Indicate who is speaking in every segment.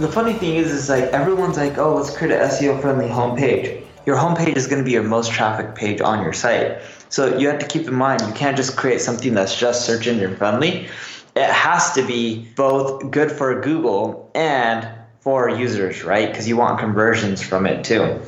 Speaker 1: the funny thing is, is like everyone's like, oh, let's create an SEO friendly homepage. Your homepage is going to be your most traffic page on your site. So you have to keep in mind, you can't just create something that's just search engine friendly. It has to be both good for Google and for users, right? Because you want conversions from it too.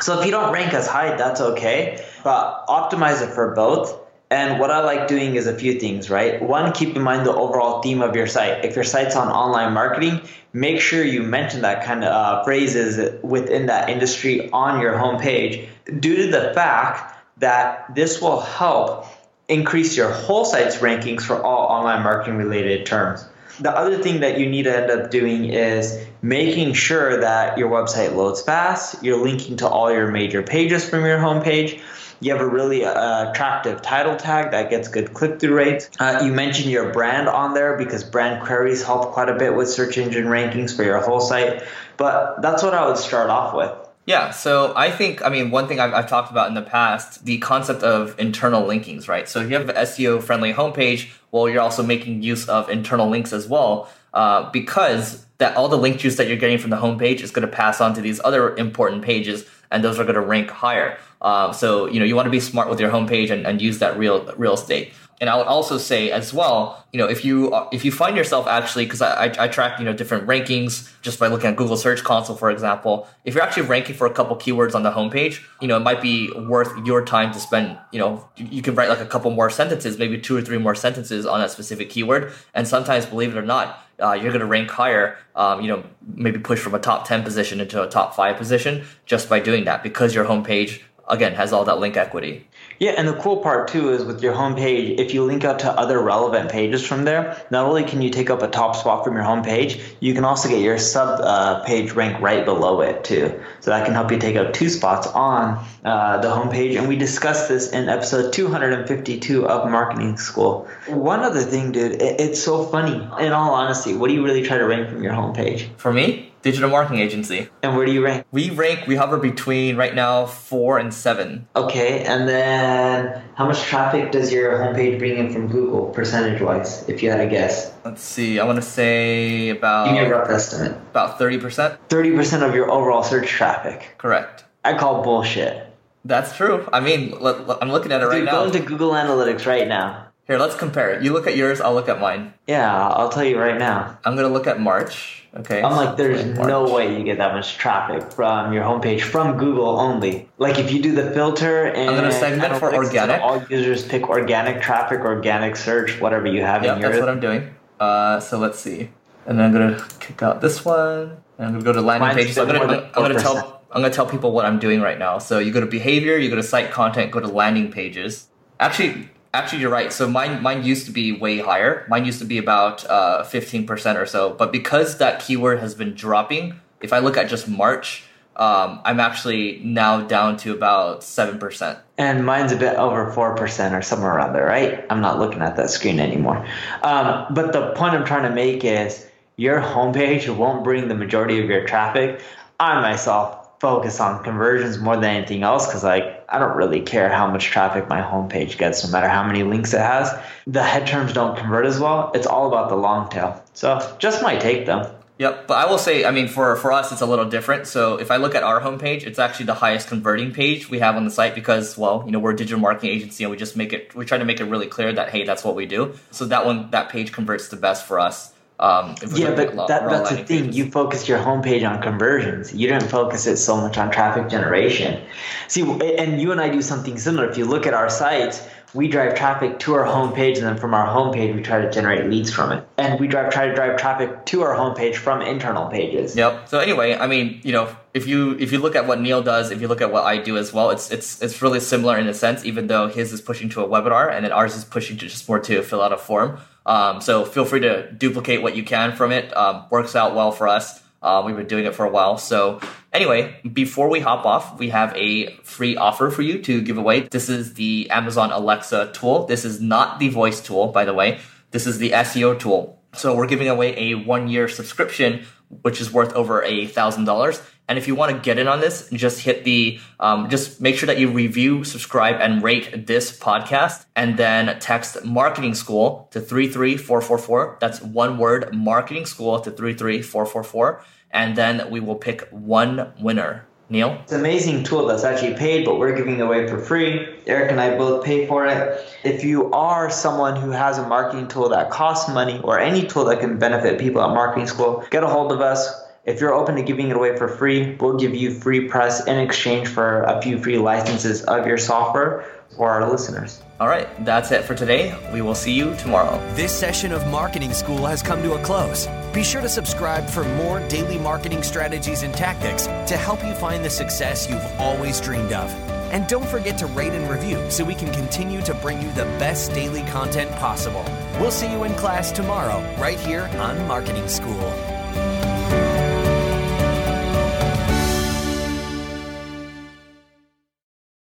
Speaker 1: So if you don't rank as high, that's okay, but optimize it for both and what I like doing is a few things, right? One, keep in mind the overall theme of your site. If your site's on online marketing, make sure you mention that kind of uh, phrases within that industry on your homepage due to the fact that this will help increase your whole site's rankings for all online marketing related terms. The other thing that you need to end up doing is making sure that your website loads fast, you're linking to all your major pages from your homepage you have a really uh, attractive title tag that gets good click through rates. Uh, you mentioned your brand on there because brand queries help quite a bit with search engine rankings for your whole site. But that's what I would start off with.
Speaker 2: Yeah, so I think, I mean, one thing I've, I've, talked about in the past, the concept of internal linkings, right? So if you have an SEO friendly homepage, well, you're also making use of internal links as well, uh, because that all the link juice that you're getting from the homepage is going to pass on to these other important pages, and those are going to rank higher. Uh, so you know you want to be smart with your homepage and, and use that real real estate. And I would also say as well, you know, if you if you find yourself actually, because I, I, I track you know different rankings just by looking at Google Search Console, for example. If you're actually ranking for a couple keywords on the homepage, you know, it might be worth your time to spend. You know, you can write like a couple more sentences, maybe two or three more sentences on that specific keyword. And sometimes, believe it or not, uh, you're going to rank higher. Um, you know, maybe push from a top ten position into a top five position just by doing that because your homepage again has all that link equity.
Speaker 1: Yeah, and the cool part too is with your homepage, if you link out to other relevant pages from there, not only can you take up a top spot from your homepage, you can also get your sub uh, page rank right below it too. So that can help you take up two spots on uh, the homepage. And we discussed this in episode 252 of Marketing School. One other thing, dude, it, it's so funny. In all honesty, what do you really try to rank from your homepage?
Speaker 2: For me, digital marketing agency.
Speaker 1: And where do you rank?
Speaker 2: We rank, we hover between right now four and seven.
Speaker 1: Okay, and then how much traffic does your homepage bring in from Google, percentage wise, if you had a guess?
Speaker 2: Let's see, I want to say about.
Speaker 1: Give me a rough estimate.
Speaker 2: About 30%.
Speaker 1: 30% of your overall search traffic.
Speaker 2: Correct.
Speaker 1: I call bullshit.
Speaker 2: That's true. I mean, I'm looking at it right
Speaker 1: Dude,
Speaker 2: now.
Speaker 1: Go into Google Analytics right now.
Speaker 2: Here, let's compare it. You look at yours, I'll look at mine.
Speaker 1: Yeah, I'll tell you right now.
Speaker 2: I'm gonna look at March. Okay.
Speaker 1: I'm like, there's no way you get that much traffic from your homepage from Google only. Like, if you do the filter and
Speaker 2: I'm gonna segment for organic.
Speaker 1: all users pick organic traffic, organic search, whatever you have
Speaker 2: yep,
Speaker 1: in your.
Speaker 2: Yeah, that's what I'm doing. Uh, so let's see, and then I'm gonna kick out this one, and I'm gonna go to landing Mine's pages. I'm gonna, I'm, I'm gonna tell I'm gonna tell people what I'm doing right now. So you go to behavior, you go to site content, go to landing pages. Actually, Actually, you're right. So mine mine used to be way higher. Mine used to be about uh, fifteen percent or so. But because that keyword has been dropping, if I look at just March, um, I'm actually now down to about seven percent.
Speaker 1: And mine's a bit over four percent or somewhere around there, right? I'm not looking at that screen anymore. Um, but the point I'm trying to make is your homepage won't bring the majority of your traffic. I myself focus on conversions more than anything else because like I don't really care how much traffic my homepage gets, no matter how many links it has. The head terms don't convert as well. It's all about the long tail. So just my take though.
Speaker 2: Yep, but I will say, I mean, for for us, it's a little different. So if I look at our homepage, it's actually the highest converting page we have on the site because, well, you know, we're a digital marketing agency and we just make it, we try to make it really clear that hey, that's what we do. So that one, that page converts the best for us. Um,
Speaker 1: yeah, but that, that's the thing. Pages. You focus your homepage on conversions. You didn't focus it so much on traffic generation. See, and you and I do something similar. If you look at our site, we drive traffic to our homepage, and then from our homepage, we try to generate leads from it. And we drive try to drive traffic to our homepage from internal pages.
Speaker 2: Yep. So anyway, I mean, you know, if you if you look at what Neil does, if you look at what I do as well, it's it's it's really similar in a sense. Even though his is pushing to a webinar, and then ours is pushing to just more to fill out a form. Um, so feel free to duplicate what you can from it. Um, works out well for us. Uh, we've been doing it for a while. So anyway, before we hop off, we have a free offer for you to give away. This is the Amazon Alexa tool. This is not the voice tool, by the way. This is the SEO tool. So we're giving away a one year subscription, which is worth over a thousand dollars. And if you want to get in on this, just hit the, um, just make sure that you review, subscribe, and rate this podcast, and then text marketing school to 33444. That's one word, marketing school to 33444. And then we will pick one winner. Neil?
Speaker 1: It's an amazing tool that's actually paid, but we're giving it away for free. Eric and I both pay for it. If you are someone who has a marketing tool that costs money or any tool that can benefit people at marketing school, get a hold of us if you're open to giving it away for free, we'll give you free press in exchange for a few free licenses of your software for our listeners.
Speaker 2: All right, that's it for today. We will see you tomorrow.
Speaker 3: This session of Marketing School has come to a close. Be sure to subscribe for more daily marketing strategies and tactics to help you find the success you've always dreamed of. And don't forget to rate and review so we can continue to bring you the best daily content possible. We'll see you in class tomorrow, right here on Marketing School.